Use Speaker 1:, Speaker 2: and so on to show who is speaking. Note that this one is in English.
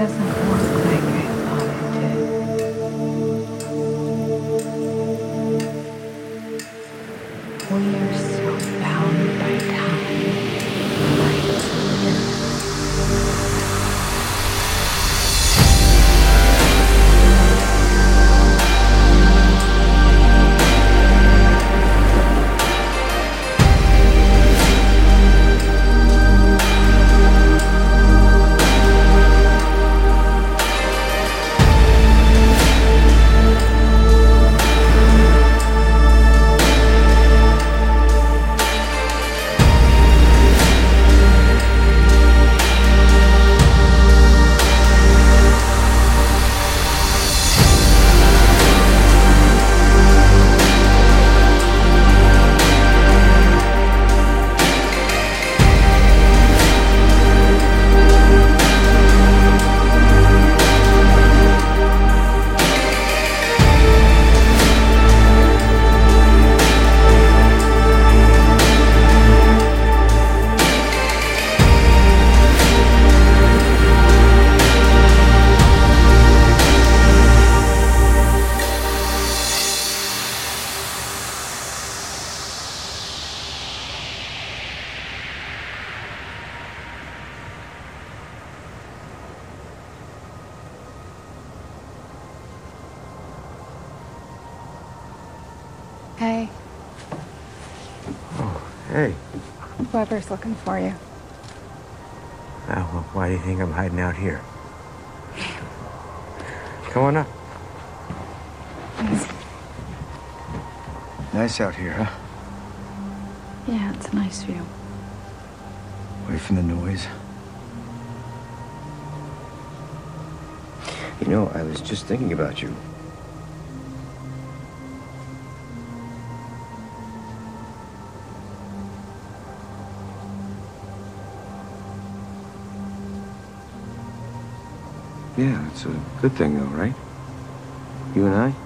Speaker 1: gracias. Hey, Oh,
Speaker 2: Hey,
Speaker 1: Weber's looking for you.
Speaker 2: uh, well, why do you think I'm hiding out here? Come on up.
Speaker 3: Nice out here, huh?
Speaker 1: Yeah, it's a nice view.
Speaker 3: Away from the noise.
Speaker 2: You know, I was just thinking about you. Yeah, it's a good thing, though, right? You and I?